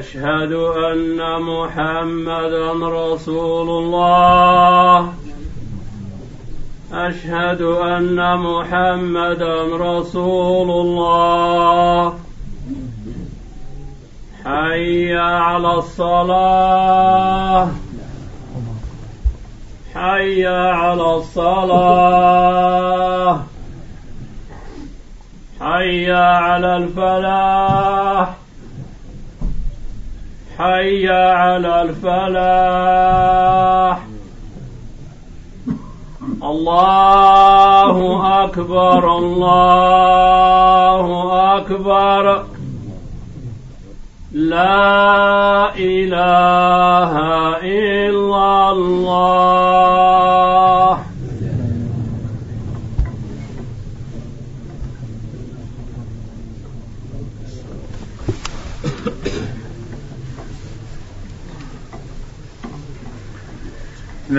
أشهد أن محمدا رسول الله أشهد أن محمدا رسول الله حي على الصلاة. حي على الصلاة. حي على الفلاح. حي على الفلاح. الله أكبر الله أكبر. لا إله إلا الله إن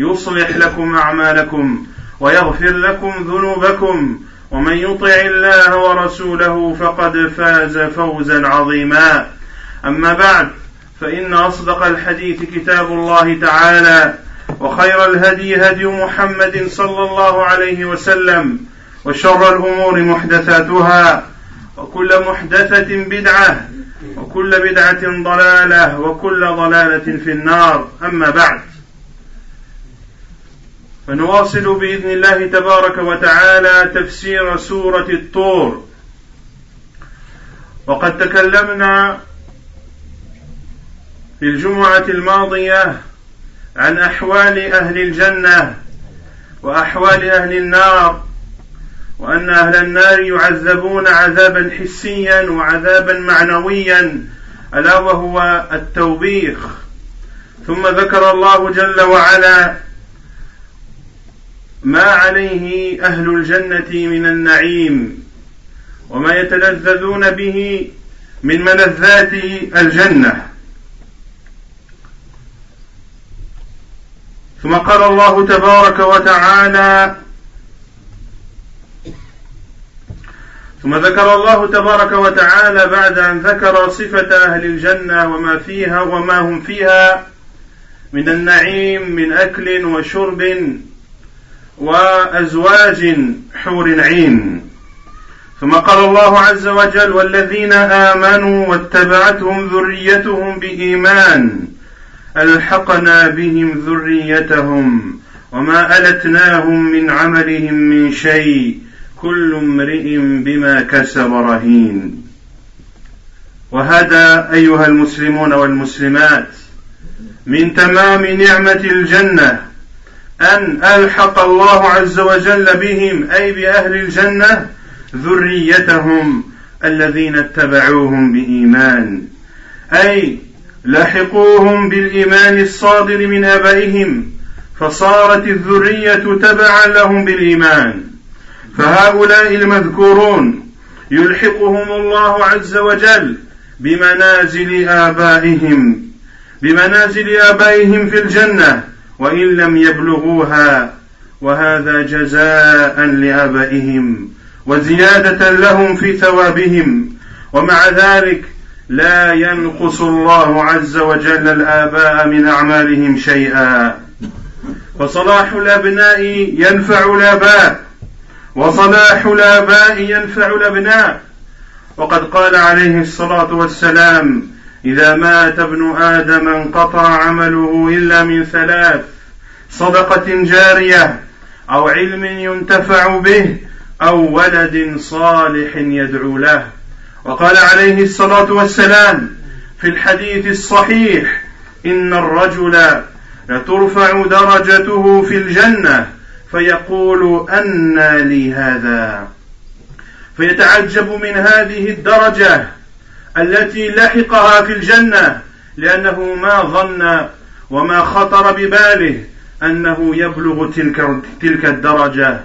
يصلح لكم أعمالكم ويغفر لكم ذنوبكم ومن يطع الله ورسوله فقد فاز فوزا عظيما. أما بعد فإن أصدق الحديث كتاب الله تعالى وخير الهدي هدي محمد صلى الله عليه وسلم وشر الأمور محدثاتها وكل محدثة بدعة وكل بدعة ضلالة وكل ضلالة في النار. أما بعد فنواصل بإذن الله تبارك وتعالى تفسير سورة الطور. وقد تكلمنا في الجمعة الماضية عن أحوال أهل الجنة وأحوال أهل النار وأن أهل النار يعذبون عذابا حسيا وعذابا معنويا ألا وهو التوبيخ. ثم ذكر الله جل وعلا ما عليه أهل الجنة من النعيم وما يتلذذون به من ملذات الجنة. ثم قال الله تبارك وتعالى ثم ذكر الله تبارك وتعالى بعد أن ذكر صفة أهل الجنة وما فيها وما هم فيها من النعيم من أكل وشرب وأزواج حور عين ثم قال الله عز وجل والذين آمنوا واتبعتهم ذريتهم بإيمان ألحقنا بهم ذريتهم وما ألتناهم من عملهم من شيء كل امرئ بما كسب رهين. وهذا أيها المسلمون والمسلمات من تمام نعمة الجنة أن ألحق الله عز وجل بهم أي بأهل الجنة ذريتهم الذين اتبعوهم بإيمان. أي لحقوهم بالإيمان الصادر من آبائهم فصارت الذرية تبعا لهم بالإيمان. فهؤلاء المذكورون يلحقهم الله عز وجل بمنازل آبائهم بمنازل آبائهم في الجنة. وإن لم يبلغوها وهذا جزاء لآبائهم وزيادة لهم في ثوابهم. ومع ذلك لا ينقص الله عز وجل الآباء من أعمالهم شيئا. فصلاح الأبناء ينفع الآباء. وصلاح الآباء ينفع الأبناء. وقد قال عليه الصلاة والسلام إذا مات ابن آدم انقطع عمله إلا من ثلاث صدقة جارية أو علم ينتفع به أو ولد صالح يدعو له. وقال عليه الصلاة والسلام في الحديث الصحيح إن الرجل لترفع درجته في الجنة فيقول أن لي هذا. فيتعجب من هذه الدرجة التي لحقها في الجنة لأنه ما ظن وما خطر بباله أنه يبلغ تلك تلك الدرجة.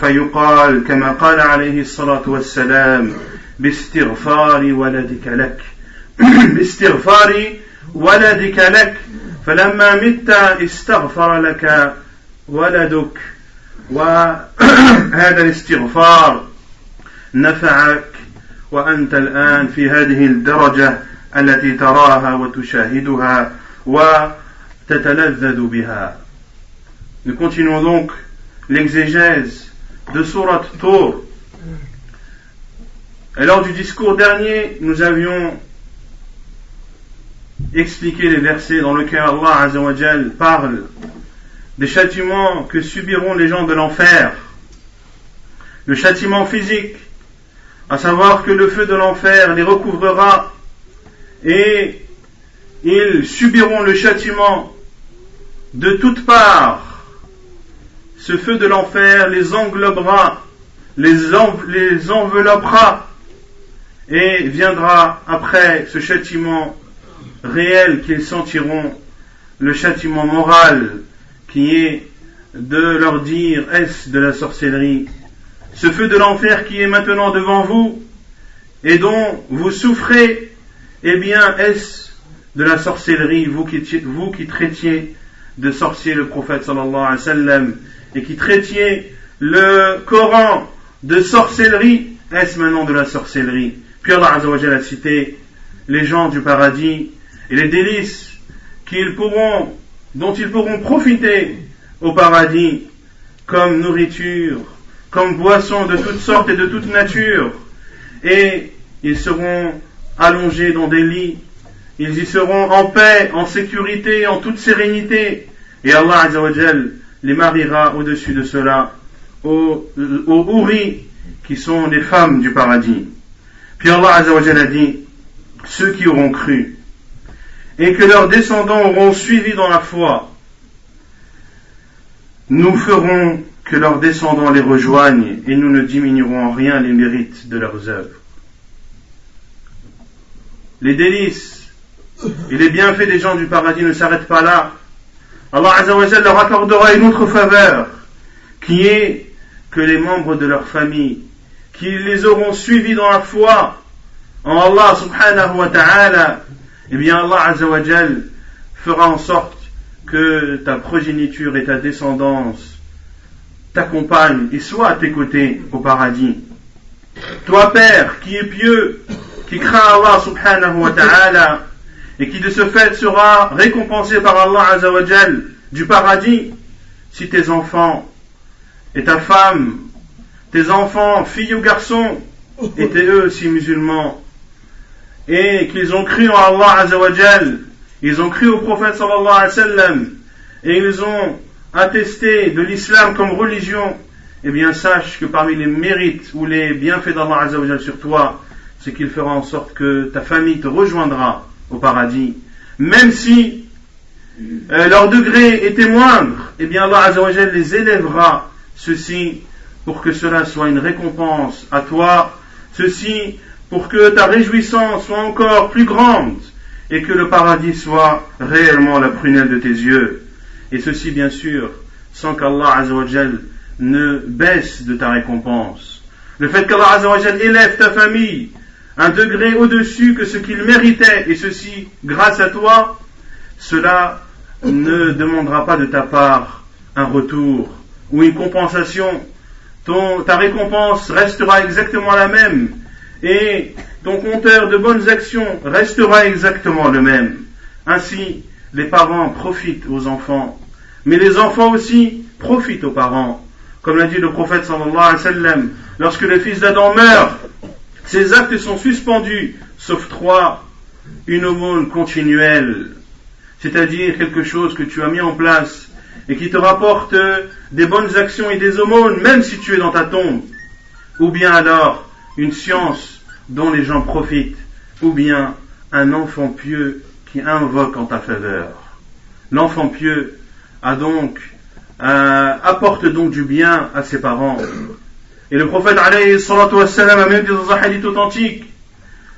فيقال كما قال عليه الصلاة والسلام باستغفار ولدك لك. باستغفار ولدك لك. فلما مت استغفر لك ولدك. وهذا الاستغفار نفعك وأنت الآن في هذه الدرجة التي تراها وتشاهدها وتتلذذ بها Nous continuons donc l'exégèse de Surat Tour. Et lors du discours dernier, nous avions expliqué les versets dans lesquels Allah Azzawajal parle des châtiments que subiront les gens de l'enfer. Le châtiment physique, à savoir que le feu de l'enfer les recouvrera et ils subiront le châtiment de toutes parts. Ce feu de l'enfer les englobera, les, enveloppera, et viendra après ce châtiment réel qu'ils sentiront, le châtiment moral qui est de leur dire est-ce de la sorcellerie Ce feu de l'enfer qui est maintenant devant vous et dont vous souffrez, eh bien est-ce de la sorcellerie, vous qui, traitiez de sorcier le prophète sallallahu alayhi wa sallam et qui traitiez le Coran de sorcellerie, est-ce maintenant de la sorcellerie? Puis Allah Azzawajal a cité les gens du paradis et les délices qu'ils pourront, dont ils pourront profiter au paradis comme nourriture, comme boisson de toutes sortes et de toute nature. Et ils seront allongés dans des lits, ils y seront en paix, en sécurité, en toute sérénité. Et Allah Azzawajal les mariera au-dessus de cela aux, aux qui sont les femmes du paradis. Puis Allah Azzawajal a dit, ceux qui auront cru et que leurs descendants auront suivi dans la foi, nous ferons que leurs descendants les rejoignent et nous ne diminuerons en rien les mérites de leurs œuvres. Les délices et les bienfaits des gens du paradis ne s'arrêtent pas là. Allah Azzawajal leur accordera une autre faveur, qui est que les membres de leur famille, qui les auront suivis dans la foi en Allah subhanahu wa ta'ala, eh bien Allah Azzawajal fera en sorte que ta progéniture et ta descendance t'accompagnent et soient à tes côtés au paradis. Toi, Père, qui es pieux, qui craint Allah subhanahu wa ta'ala, et qui de ce fait sera récompensé par Allah Azzawajal du paradis si tes enfants et ta femme, tes enfants, filles ou garçons, étaient eux aussi musulmans et qu'ils ont cru en Allah Azzawajal, ils ont cru au prophète sallallahu alayhi wa sallam et ils ont attesté de l'islam comme religion, eh bien sache que parmi les mérites ou les bienfaits d'Allah Azzawajal sur toi, c'est qu'il fera en sorte que ta famille te rejoindra au paradis, même si euh, leur degré était moindre, eh bien Allah Azzawajal les élèvera, ceci pour que cela soit une récompense à toi, ceci pour que ta réjouissance soit encore plus grande et que le paradis soit réellement la prunelle de tes yeux. Et ceci bien sûr sans qu'Allah Azzawajal ne baisse de ta récompense. Le fait qu'Allah Azzawajal élève ta famille un degré au-dessus que ce qu'il méritait, et ceci grâce à toi, cela ne demandera pas de ta part un retour ou une compensation, ton, ta récompense restera exactement la même et ton compteur de bonnes actions restera exactement le même. Ainsi, les parents profitent aux enfants, mais les enfants aussi profitent aux parents. Comme l'a dit le prophète sallallahu alayhi wa lorsque le fils d'Adam meurt, ses actes sont suspendus, sauf trois, une aumône continuelle, c'est-à-dire quelque chose que tu as mis en place et qui te rapporte des bonnes actions et des aumônes, même si tu es dans ta tombe, ou bien alors une science dont les gens profitent, ou bien un enfant pieux qui invoque en ta faveur. L'enfant pieux euh, apporte donc du bien à ses parents. Et le prophète a même dit dans un hadith authentique,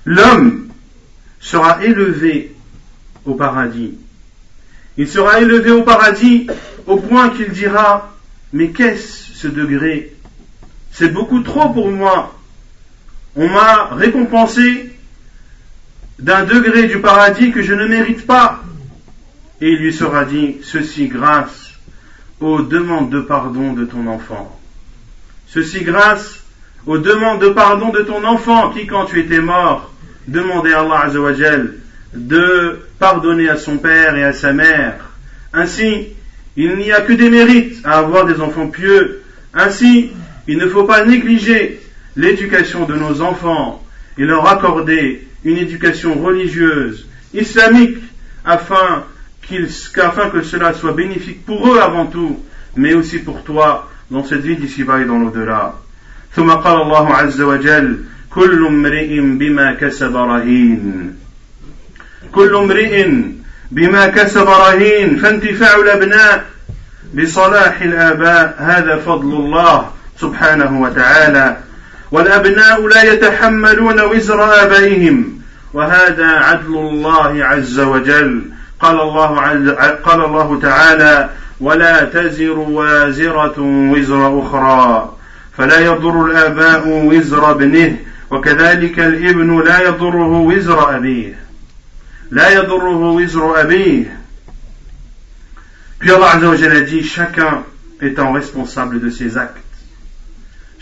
l'homme sera élevé au paradis. Il sera élevé au paradis au point qu'il dira, mais qu'est-ce ce degré? C'est beaucoup trop pour moi. On m'a récompensé d'un degré du paradis que je ne mérite pas. Et il lui sera dit, ceci grâce aux demandes de pardon de ton enfant. Ceci grâce aux demandes de pardon de ton enfant qui, quand tu étais mort, demandait à Allah de pardonner à son père et à sa mère. Ainsi, il n'y a que des mérites à avoir des enfants pieux. Ainsi, il ne faut pas négliger l'éducation de nos enfants et leur accorder une éducation religieuse, islamique, afin, qu'afin que cela soit bénéfique pour eux avant tout, mais aussi pour toi dans cette vie d'ici-bas et dans l'au-delà. ثم قال الله عز وجل كل امرئ بما كسب رهين كل امرئ بما كسب رهين فانتفاع الابناء بصلاح الاباء هذا فضل الله سبحانه وتعالى والأبناء لا يتحملون وزر آبائهم. وهذا عدل الله عز وجل. قال الله عز قال الله تعالى ولا تزر وازرة وزر أخرى. فلا يضر الآباء وزر ابنه وكذلك الابن لا يضره وزر أبيه. لا يضره وزر أبيه. Puis Allah Azzawajal a dit chacun étant responsable de ses actes.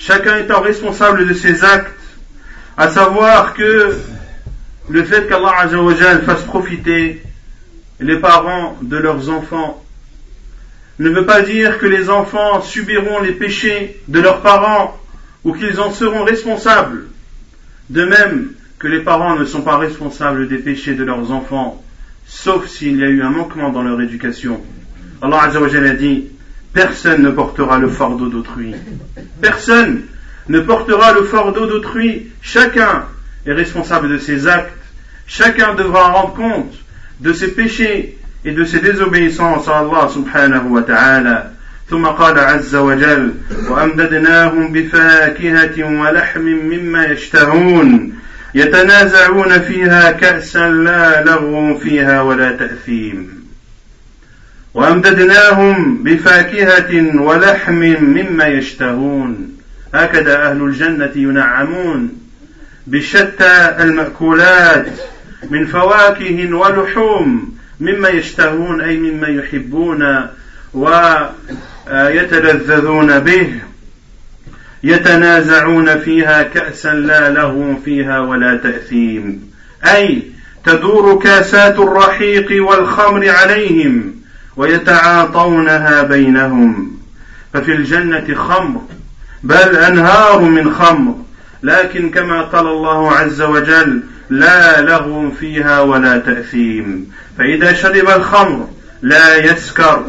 Chacun étant responsable de ses actes, à savoir que le fait qu'Allah fasse profiter les parents de leurs enfants ne veut pas dire que les enfants subiront les péchés de leurs parents ou qu'ils en seront responsables. De même que les parents ne sont pas responsables des péchés de leurs enfants, sauf s'il y a eu un manquement dans leur éducation. Allah a dit, personne ne portera le fardeau d'autrui. Personne ne portera le fardeau d'autrui. Chacun est responsable de ses actes. Chacun devra rendre compte de ses péchés et de ses désobéissances à Allah subhanahu wa ta'ala. ثم قال عز وجل وأمددناهم بفاكهة ولحم مما يشتهون يتنازعون فيها كأسا لا لغو فيها ولا تأثيم وأمددناهم بفاكهة ولحم مما يشتهون. هكذا أهل الجنة ينعمون بشتى المأكولات من فواكه ولحوم مما يشتهون أي مما يحبون ويتلذذون به. يتنازعون فيها كأسا لا لهم فيها ولا تأثيم. أي تدور كاسات الرحيق والخمر عليهم. ويتعاطونها بينهم. ففي الجنة خمر بل أنهار من خمر. لكن كما قال الله عز وجل لا لغو فيها ولا تأثيم. فإذا شرب الخمر لا يسكر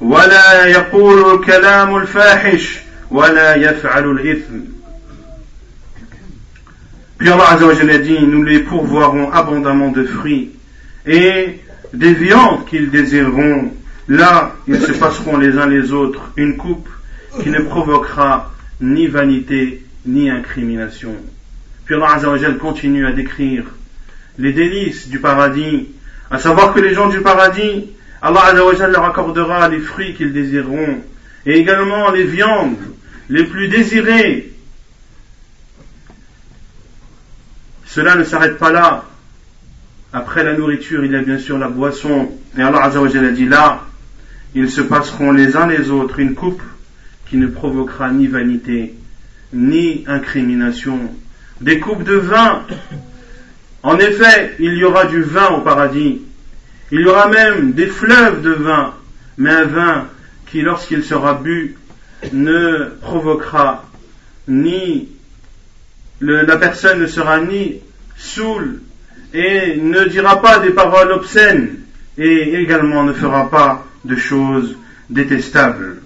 ولا يقول الكلام الفاحش ولا يفعل الإثم. Puis Allah Azzawajal a dit, nous les pourvoirons abondamment de fruits et des viandes qu'ils désireront. Là, ils se passeront les uns les autres une coupe qui ne provoquera ni vanité ni incrimination. Puis Allah continue à décrire les délices du paradis, à savoir que les gens du paradis, Allah Azzawajal leur accordera les fruits qu'ils désireront, et également les viandes les plus désirées. Cela ne s'arrête pas là. Après la nourriture, il y a bien sûr la boisson. Et Allah Azzawajal a dit là, ils se passeront les uns les autres une coupe qui ne provoquera ni vanité, ni incrimination. Des coupes de vin. En effet, il y aura du vin au paradis. Il y aura même des fleuves de vin, mais un vin qui, lorsqu'il sera bu, ne provoquera ni la personne ne sera ni saoule et ne dira pas des paroles obscènes et également ne fera pas de choses détestables.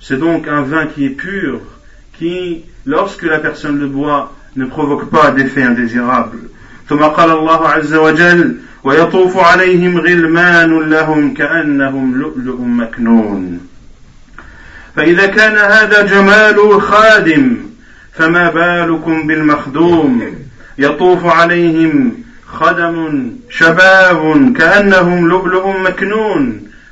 C'est donc un vin qui est pur, qui, lorsque la personne le boit, ne provoque pas d'effet indésirable. ثم قال الله عز وجل ويطوف عليهم غلمان لهم كأنهم لؤلؤ مكنون فإذا كان هذا جمال الخادم فما بالكم بالمخدوم يطوف عليهم خدم شباب كأنهم لؤلؤ مكنون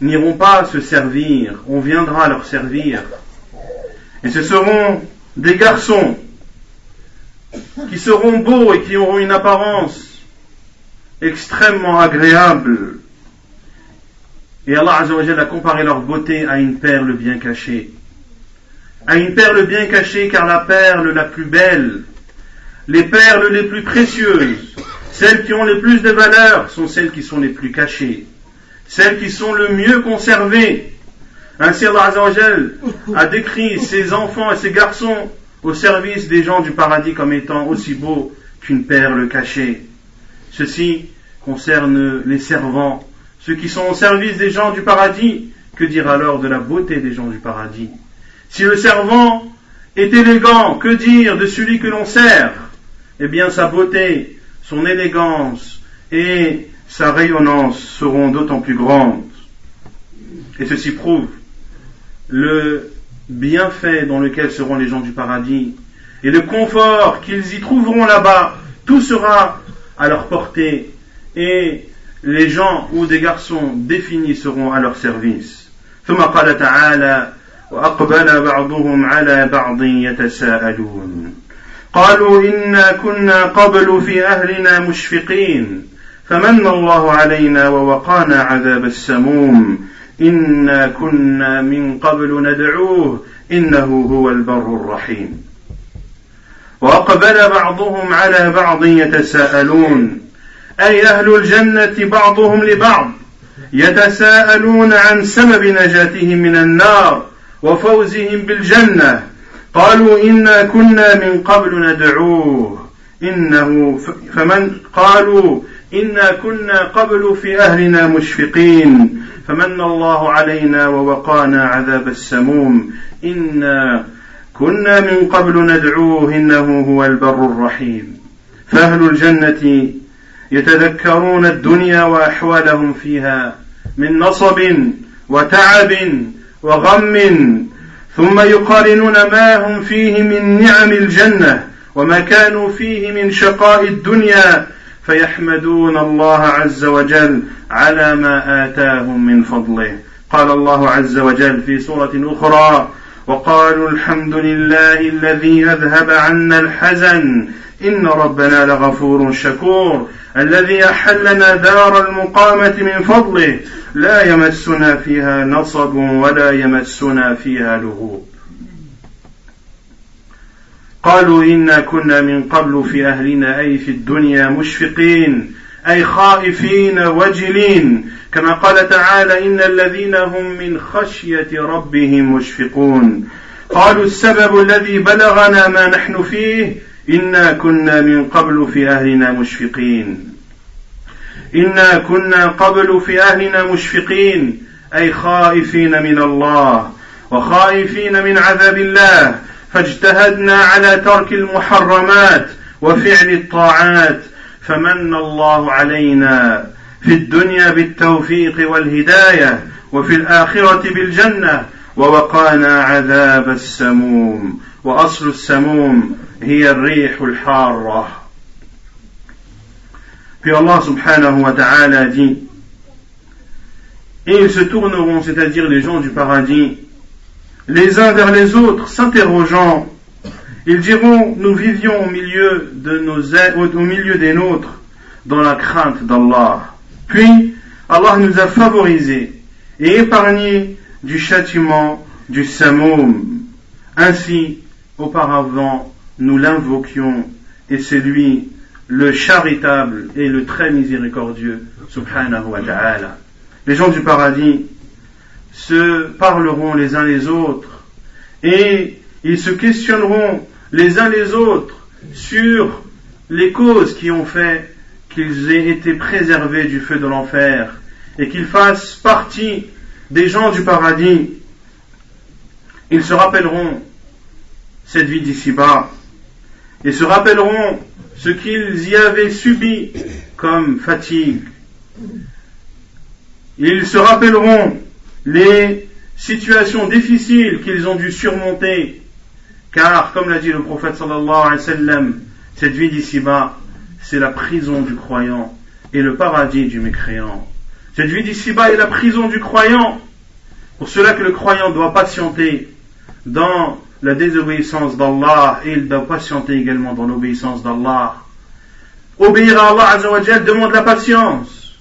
n'iront pas se servir, on viendra leur servir. Et ce seront des garçons qui seront beaux et qui auront une apparence extrêmement agréable. Et Allah a comparé leur beauté à une perle bien cachée. À une perle bien cachée car la perle la plus belle, les perles les plus précieuses, celles qui ont le plus de valeur sont celles qui sont les plus cachées, celles qui sont le mieux conservées. Ainsi Allah a décrit ses enfants et ses garçons au service des gens du paradis comme étant aussi beaux qu'une perle cachée. Ceci concerne les servants, ceux qui sont au service des gens du paradis. Que dire alors de la beauté des gens du paradis? Si le servant est élégant, que dire de celui que l'on sert? Eh bien sa beauté, son élégance et sa rayonnance seront d'autant plus grandes. Et ceci prouve le bienfait dans lequel seront les gens du paradis et le confort qu'ils y trouveront là-bas, tout sera à leur portée et les gens ou des garçons définis seront à leur service. ثم قال تعالى وأقبل بعضهم على بعض يتساءلون قالوا إنا كنا قبل في أهلنا مشفقين فمن الله علينا ووقانا عذاب السموم. إنا كنا من قبل ندعوه. إنه هو البر الرحيم. وأقبل بعضهم على بعض يتساءلون. أي أهل الجنة بعضهم لبعض؟ يتساءلون عن سبب نجاتهم من النار وفوزهم بالجنة. قالوا إنا كنا من قبل ندعوه. إنه فمن قالوا إنا كنا قبل في أهلنا مشفقين. فمن الله علينا ووقانا عذاب السموم. إنا كنا من قبل ندعوه إنه هو البر الرحيم. فأهل الجنة يتذكرون الدنيا وأحوالهم فيها من نصب وتعب وغم. ثم يقارنون ما هم فيه من نعم الجنة وما كانوا فيه من شقاء الدنيا فيحمدون الله عز وجل على ما آتاهم من فضله. قال الله عز وجل في سورة أخرى وقالوا الحمد لله الذي أذهب عنا الحزن إن ربنا لغفور شكور الذي أحلنا دار المقامة من فضله لا يمسنا فيها نصب ولا يمسنا فيها لغوب. قالوا إنا كنا من قبل في أهلنا أي في الدنيا مشفقين أي خائفين وجلين. كما قال تعالى إن الذين هم من خشية ربهم مشفقون. قالوا السبب الذي بلغنا ما نحن فيه إنا كنا من قبل في أهلنا مشفقين. إنا كنا قبل في أهلنا مشفقين أي خائفين من الله وخائفين من عذاب الله فاجتهدنا على ترك المحرمات وفعل الطاعات فمن الله علينا في الدنيا بالتوفيق والهداية وفي الآخرة بالجنة ووقانا عذاب السموم. وأصل السموم هي الريح Puis Allah subhanahu wa ta'ala dit Et ils se tourneront, c'est-à-dire les gens du paradis, les uns vers les autres, s'interrogeant. Ils diront, nous vivions au milieu, des nôtres, dans la crainte d'Allah. Puis, Allah nous a favorisés et épargnés du châtiment du Samoum. Ainsi, auparavant, nous l'invoquions, et c'est lui le charitable et le très miséricordieux, subhanahu wa ta'ala. Les gens du paradis se parleront les uns les autres et ils se questionneront les uns les autres sur les causes qui ont fait qu'ils aient été préservés du feu de l'enfer et qu'ils fassent partie des gens du paradis. Ils se rappelleront cette vie d'ici-bas et se rappelleront ce qu'ils y avaient subi comme fatigue. Ils se rappelleront les situations difficiles qu'ils ont dû surmonter, car, comme l'a dit le prophète sallallahu alayhi wa sallam, cette vie d'ici-bas, c'est la prison du croyant et le paradis du mécréant. Cette vie d'ici-bas est la prison du croyant, pour cela que le croyant doit patienter dans la désobéissance d'Allah et il doit patienter également dans l'obéissance d'Allah. Obéir à Allah Azzawajal demande la patience.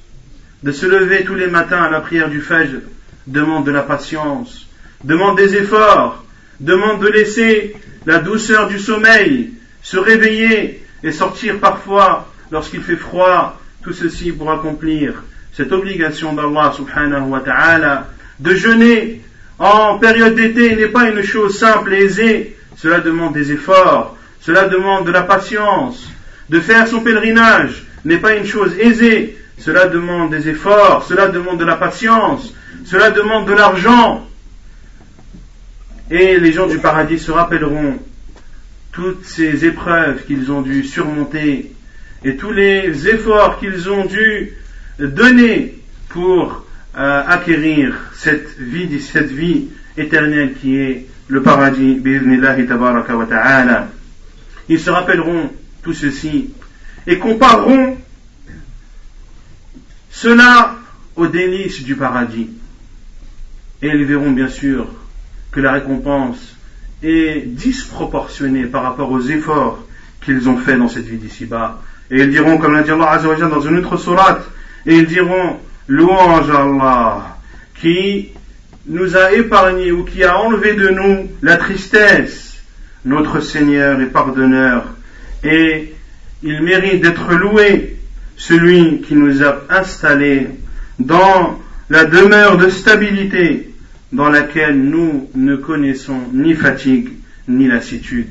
De se lever tous les matins à la prière du Fajr demande de la patience, demande des efforts, demande de laisser la douceur du sommeil, se réveiller et sortir parfois lorsqu'il fait froid, tout ceci pour accomplir cette obligation d'Allah subhanahu wa ta'ala. De jeûner en période d'été n'est pas une chose simple et aisée. Cela demande des efforts, cela demande de la patience. De faire son pèlerinage n'est pas une chose aisée. Cela demande des efforts, cela demande de la patience, cela demande de l'argent. Et les gens du paradis se rappelleront toutes ces épreuves qu'ils ont dû surmonter et tous les efforts qu'ils ont dû donner pour euh, acquérir cette vie, cette vie éternelle qui est le paradis, Ils se rappelleront tout ceci et compareront cela aux délices du paradis. Et ils verront bien sûr que la récompense est disproportionnée par rapport aux efforts qu'ils ont faits dans cette vie d'ici-bas. Et ils diront, comme l'a dit Allah dans une autre sourate, et ils diront, louange à Allah, qui nous a épargné ou qui a enlevé de nous la tristesse, notre Seigneur et pardonneur, et il mérite d'être loué, celui qui nous a installés dans la demeure de stabilité dans laquelle nous ne connaissons ni fatigue ni lassitude.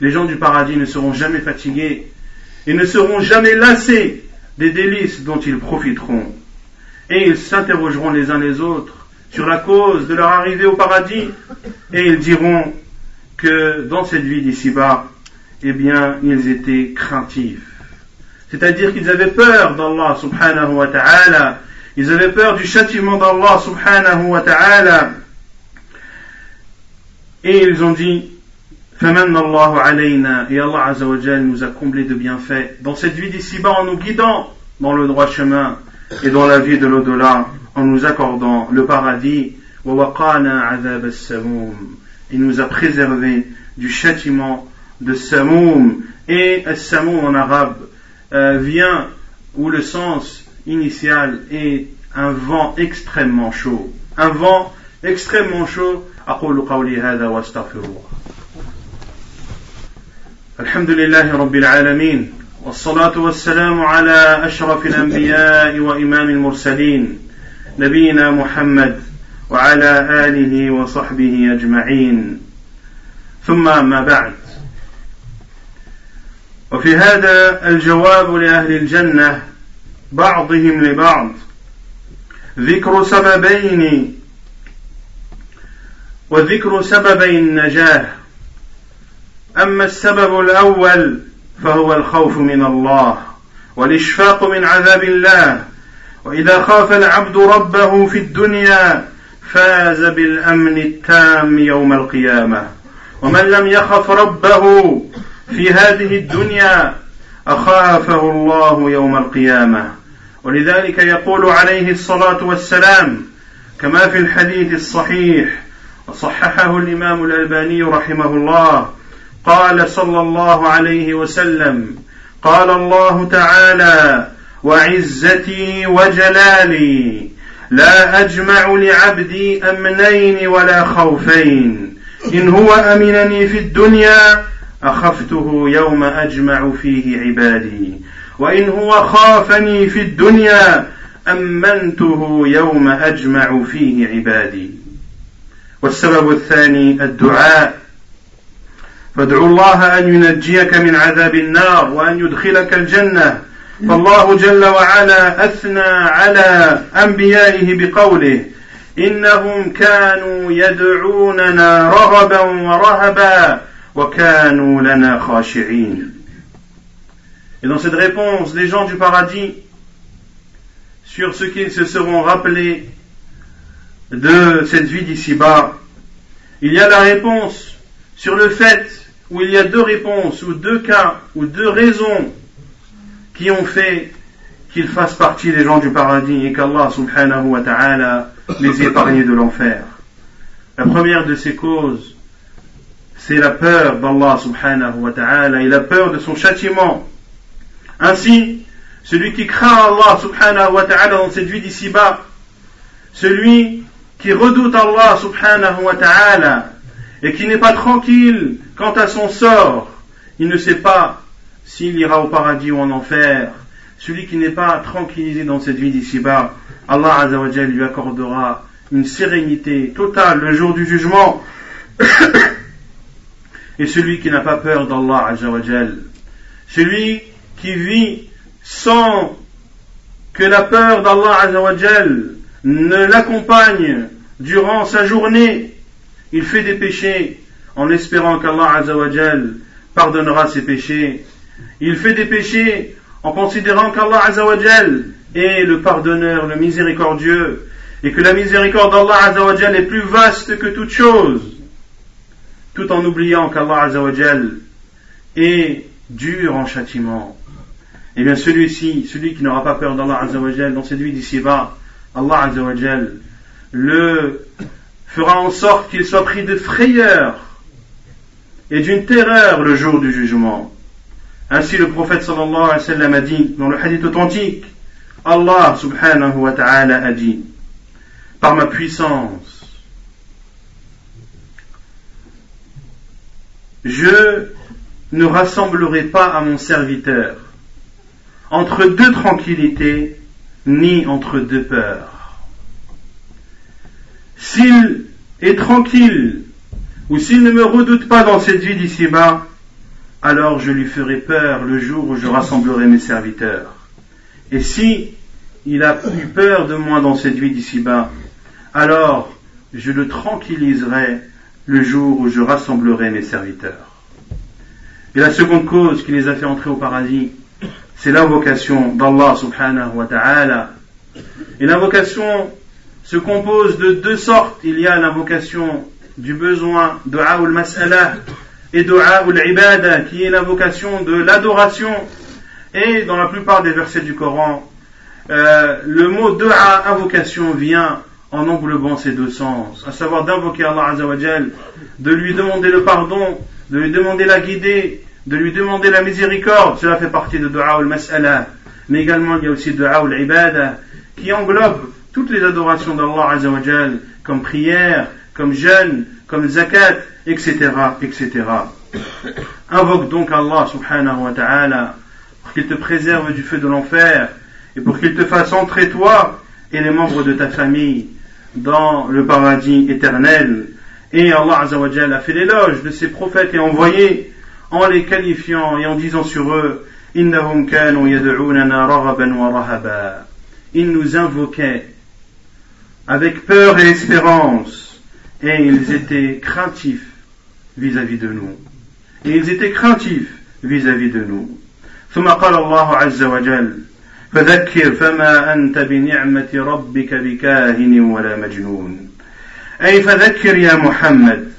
Les gens du paradis ne seront jamais fatigués et ne seront jamais lassés des délices dont ils profiteront. Et ils s'interrogeront les uns les autres sur la cause de leur arrivée au paradis et ils diront que dans cette vie d'ici-bas, eh bien, ils étaient craintifs. C'est-à-dire qu'ils avaient peur d'Allah subhanahu wa ta'ala ils avaient peur du châtiment d'Allah subhanahu wa ta'ala. Et ils ont dit, et Allah azawajal nous a comblé de bienfaits dans cette vie d'ici-bas en nous guidant dans le droit chemin et dans la vie de l'au-delà en nous accordant le paradis. Il nous a préservé du châtiment de Samoum. Et Samoum en arabe euh, vient où le sens initial est un vent extrêmement chaud. Un vent extrêmement chaud. أقول قولي هذا واستغفر الله. الحمد لله رب العالمين والصلاة والسلام على أشرف الأنبياء وإمام المرسلين نبينا محمد وعلى آله وصحبه أجمعين ثم ما بعد وفي هذا الجواب لأهل الجنة بعضهم لبعض. ذكر سببين وذكر سببي النجاة. أما السبب الأول فهو الخوف من الله والإشفاق من عذاب الله. وإذا خاف العبد ربه في الدنيا فاز بالأمن التام يوم القيامة. ومن لم يخف ربه في هذه الدنيا أخافه الله يوم القيامة. ولذلك يقول عليه الصلاة والسلام كما في الحديث الصحيح وصححه الإمام الألباني رحمه الله قال صلى الله عليه وسلم قال الله تعالى وعزتي وجلالي لا أجمع لعبدي أمنين ولا خوفين إن هو أمنني في الدنيا أخفته يوم أجمع فيه عبادي وإن هو خافني في الدنيا أمنته يوم أجمع فيه عبادي. والسبب الثاني الدعاء. فادعوا الله أن ينجيك من عذاب النار وأن يدخلك الجنة. فالله جل وعلا أثنى على أنبيائه بقوله إنهم كانوا يدعوننا رغبا ورهبا وكانوا لنا خاشعين. Et dans cette réponse des gens du paradis sur ce qu'ils se seront rappelés de cette vie d'ici-bas, il y a la réponse sur le fait où il y a deux réponses ou deux cas ou deux raisons qui ont fait qu'ils fassent partie des gens du paradis et qu'Allah subhanahu wa ta'ala les épargne de l'enfer. La première de ces causes, c'est la peur d'Allah subhanahu wa ta'ala et la peur de son châtiment. Ainsi, celui qui craint Allah subhanahu wa ta'ala dans cette vie d'ici-bas, celui qui redoute Allah subhanahu wa ta'ala et qui n'est pas tranquille quant à son sort, il ne sait pas s'il ira au paradis ou en enfer. Celui qui n'est pas tranquillisé dans cette vie d'ici-bas, Allah Azzawajal lui accordera une sérénité totale le jour du jugement. Et celui qui n'a pas peur d'Allah Azzawajal, celui qui vit sans que la peur d'Allah Azzawajal ne l'accompagne durant sa journée, il fait des péchés en espérant qu'Allah Azzawajal pardonnera ses péchés. Il fait des péchés en considérant qu'Allah Azzawajal est le pardonneur, le miséricordieux, et que la miséricorde d'Allah Azzawajal est plus vaste que toute chose, tout en oubliant qu'Allah Azzawajal est dur en châtiment. Eh bien celui-ci, celui qui n'aura pas peur d'Allah Azzawajal dans vie d'ici-bas, Allah Azzawajal le fera en sorte qu'il soit pris de frayeur et d'une terreur le jour du jugement. Ainsi le prophète sallallahu alayhi wa sallam a dit dans le hadith authentique, Allah subhanahu wa ta'ala a dit, par ma puissance, je ne rassemblerai pas à mon serviteur entre deux tranquillités ni entre deux peurs. S'il est tranquille ou s'il ne me redoute pas dans cette vie d'ici-bas, alors je lui ferai peur le jour où je rassemblerai mes serviteurs. Et si il a eu peur de moi dans cette vie d'ici-bas, alors je le tranquilliserai le jour où je rassemblerai mes serviteurs. Et la seconde cause qui les a fait entrer au paradis, c'est l'invocation d'Allah subhanahu wa ta'ala. Et l'invocation se compose de deux sortes. Il y a l'invocation du besoin, de al-mas'ala, et dua ou l'ibada, qui est l'invocation de l'adoration. Et dans la plupart des versets du Coran, euh, le mot dua, invocation, vient en englobant ces deux sens, à savoir d'invoquer Allah Azzawajal, de lui demander le pardon, de lui demander la guidée, de lui demander la miséricorde, cela fait partie de dua ou masala mais également il y a aussi dua ou l'ibada, qui englobe toutes les adorations d'Allah Azzawajal, comme prière, comme jeûne, comme zakat, etc., etc. Invoque donc Allah subhanahu wa ta'ala pour qu'il te préserve du feu de l'enfer et pour qu'il te fasse entrer toi et les membres de ta famille dans le paradis éternel. Et Allah Azzawajal a fait l'éloge de ses prophètes et envoyés en les qualifiant et en disant sur eux Innahum kanu yad'unana raghaban wa rahaba. Ils nous invoquaient avec peur et espérance et ils étaient craintifs vis-à-vis de nous. Et ils étaient craintifs vis-à-vis de nous. ثم قال الله عز وجل فذكر فما أنت بنعمة ربك بكاهن ولا مجنون أي فذكر يا محمد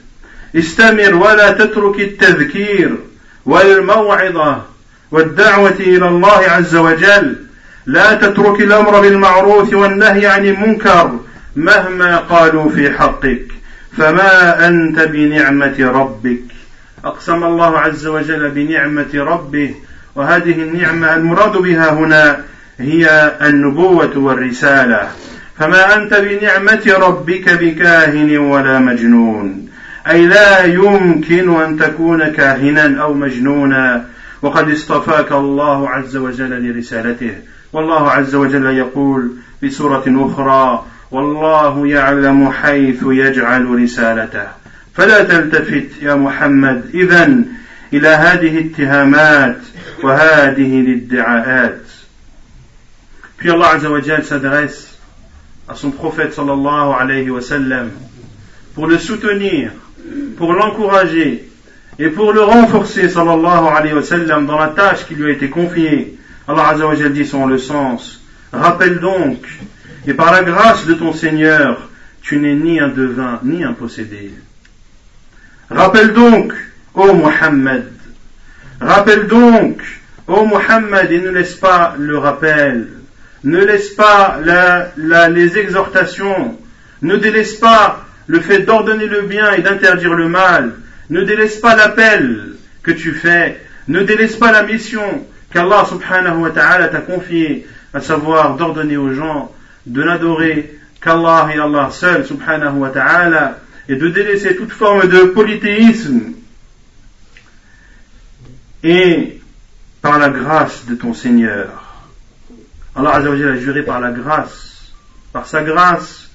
استمر ولا تترك التذكير والموعظة والدعوة إلى الله عز وجل. لا تترك الأمر بالمعروف والنهي عن المنكر مهما قالوا في حقك. فما أنت بنعمة ربك. أقسم الله عز وجل بنعمة ربه وهذه النعمة المراد بها هنا هي النبوة والرسالة. فما أنت بنعمة ربك بكاهن ولا مجنون. أي لا يمكن أن تكون كاهنا أو مجنونا. وقد اصطفاك الله عز وجل لرسالته. والله عز وجل يقول في سورة أخرى والله يعلم حيث يجعل رسالته. فلا تلتفت يا محمد. إذا إلى هذه الاتهامات وهذه الادعاءات. Puis Allah wa s'adresse à son prophète sallallahu alayhi wa sallam pour le soutenir, pour l'encourager et pour le renforcer sallallahu alayhi wa sallam dans la tâche qui lui a été confiée. Allah Azza wa dit son le sens. Rappelle donc, et par la grâce de ton Seigneur, tu n'es ni un devin ni un possédé. Rappelle donc, ô Muhammad, rappelle donc, ô Muhammad, et ne laisse pas le rappel ne laisse pas les exhortations, ne délaisse pas le fait d'ordonner le bien et d'interdire le mal, ne délaisse pas l'appel que tu fais, ne délaisse pas la mission qu'Allah subhanahu wa ta'ala t'a confiée, à savoir d'ordonner aux gens de n'adorer qu'Allah et Allah seul subhanahu wa et de délaisser toute forme de polythéisme. Et par la grâce de ton Seigneur. Allah a juré par la grâce, par sa grâce,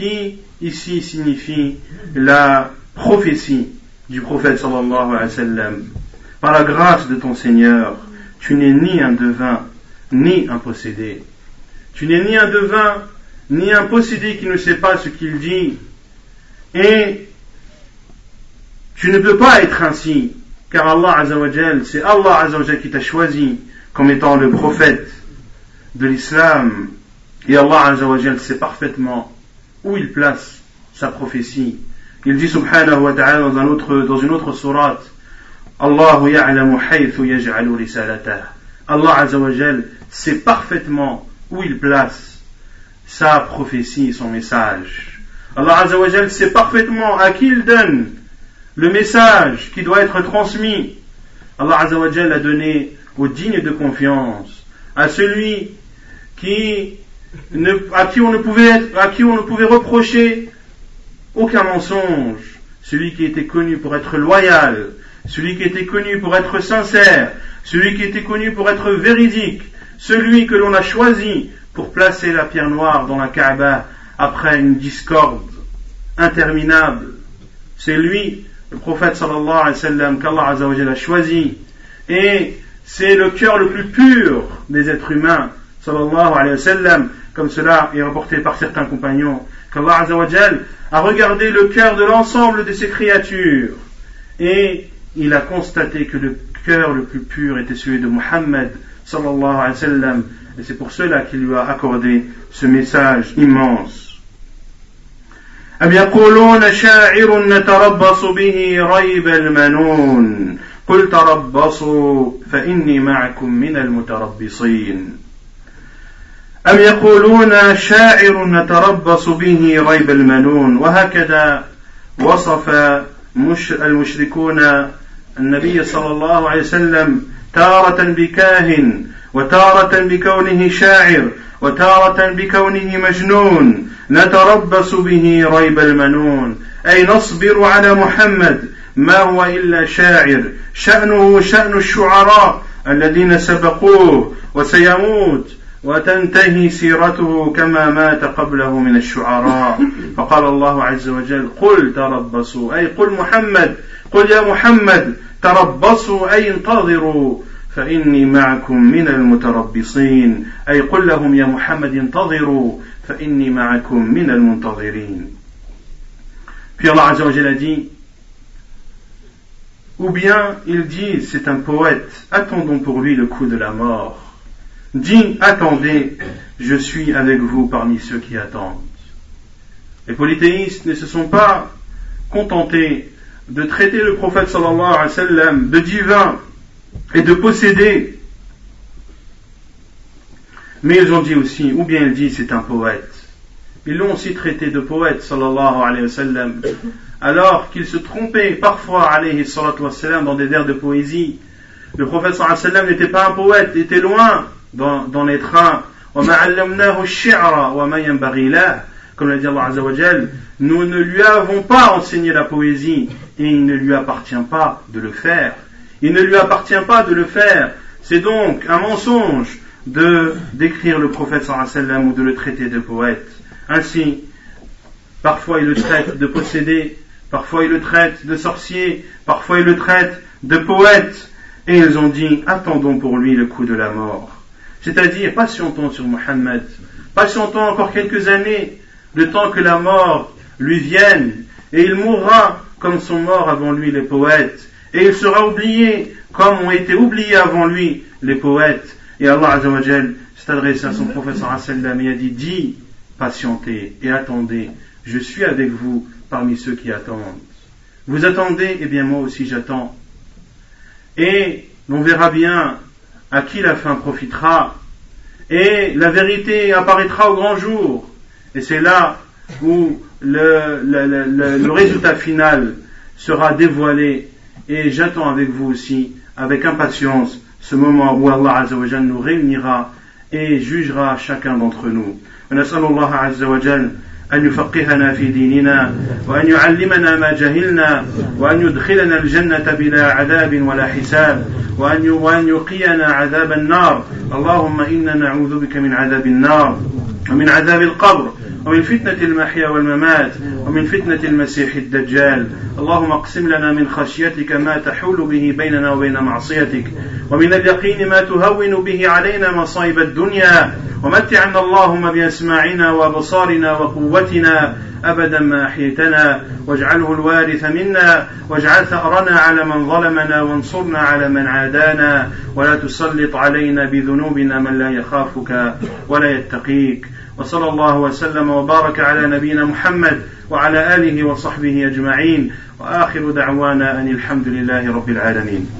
qui ici signifie la prophétie du prophète. Par la grâce de ton Seigneur, tu n'es ni un devin, ni un possédé. Tu n'es ni un devin, ni un possédé qui ne sait pas ce qu'il dit. Et tu ne peux pas être ainsi, car Allah c'est Allah qui t'a choisi comme étant le prophète de l'islam. Et Allah Azzawajal sait parfaitement où il place sa prophétie. Il dit subhanahu wa ta'ala dans, un autre, dans une autre sourate, Allah ya'lamu haythu yaj'alu risalatah. Allah sait parfaitement où il place sa prophétie, son message. Allah sait parfaitement à qui il donne le message qui doit être transmis. Allah a donné aux dignes de confiance, à celui qui à, qui on ne pouvait, à qui on ne pouvait reprocher aucun mensonge, celui qui était connu pour être loyal, celui qui était connu pour être sincère, celui qui était connu pour être véridique, celui que l'on a choisi pour placer la pierre noire dans la Kaaba après une discorde interminable. C'est lui, le prophète sallallahu alayhi wa sallam, qu'Allah a choisi. Et c'est le cœur le plus pur des êtres humains sallallahu alayhi wa sallam, comme cela est rapporté par certains compagnons, qu'Allah a regardé le cœur de l'ensemble de ses créatures et il a constaté que le cœur le plus pur était celui de Muhammad sallallahu alayhi wa sallam et c'est pour cela qu'il lui a accordé ce message immense. أم يقولون شاعر نتربص به ريب المنون قل تربصوا فإني معكم من المتربصين أم يقولون شاعر نتربص به ريب المنون؟ وهكذا وصف المشركون النبي صلى الله عليه وسلم تارة بكاهن وتارة بكونه شاعر وتارة بكونه مجنون. نتربص به ريب المنون. أي نصبر على محمد ما هو إلا شاعر. شأنه شأن الشعراء الذين سبقوه وسيموت. وتنتهي سيرته كما مات قبله من الشعراء. فقال الله عز وجل قل تربصوا أي قل محمد قل يا محمد تربصوا أي انتظروا فإني معكم من المتربصين. أي قل لهم يا محمد انتظروا فإني معكم من المنتظرين. Puis Allah Azza wa a dit, ou bien ils disent c'est un poète, attendons pour lui le coup de la mort. Dis, attendez, je suis avec vous parmi ceux qui attendent. Les polythéistes ne se sont pas contentés de traiter le prophète alayhi de divin et de posséder. Mais ils ont dit aussi, ou bien il dit c'est un poète. Ils l'ont aussi traité de poète sallallahu alayhi wa sallam, alors qu'il se trompait parfois alayhi sallam dans des vers de poésie. Le prophète sallallahu alayhi sallam n'était pas un poète, il était loin dans, dans les trains. Comme l'a dit Allah Azza wa nous ne lui avons pas enseigné la poésie et il ne lui appartient pas de le faire. Il ne lui appartient pas de le faire. C'est donc un mensonge de décrire le prophète sallam ou de le traiter de poète. Ainsi, parfois il le traite de possédé, parfois il le traite de sorcier, parfois il le traite de poète. Et ils ont dit, attendons pour lui le coup de la mort. C'est-à-dire, patientons sur Mohammed, patientons encore quelques années, le temps que la mort lui vienne, et il mourra comme sont morts avant lui les poètes, et il sera oublié comme ont été oubliés avant lui les poètes. Et Allah Azzawajal s'est adressé à son professeur sallam et a dit, dis, patientez et attendez, je suis avec vous parmi ceux qui attendent. Vous attendez, eh bien moi aussi j'attends. Et l'on verra bien à qui la fin profitera, et la vérité apparaîtra au grand jour. Et c'est là où le, le, le, résultat final sera dévoilé et j'attends avec vous aussi, avec impatience, ce moment où Allah Azzawajal nous réunira et jugera chacun d'entre nous. أن يفقهنا في ديننا وأن يعلمنا ما جهلنا وأن يدخلنا الجنة بلا عذاب ولا حساب وأن يقينا عذاب النار. اللهم إنا نعوذ بك من عذاب النار. ومن عذاب القبر ومن فتنة المحيا والممات ومن فتنة المسيح الدجال. اللهم اقسم لنا من خشيتك ما تحول به بيننا وبين معصيتك ومن اليقين ما تهون به علينا مصائب الدنيا. ومتعنا اللهم بأسماعنا وأبصارنا وقوتنا أبدا ما أحيتنا واجعله الوارث منا واجعل ثأرنا على من ظلمنا وانصرنا على من عادانا. ولا تسلط علينا بذنوبنا من لا يخافك ولا يتقيك. وصلى الله وسلم وبارك على نبينا محمد وعلى آله وصحبه أجمعين. وآخر دعوانا أن الحمد لله رب العالمين.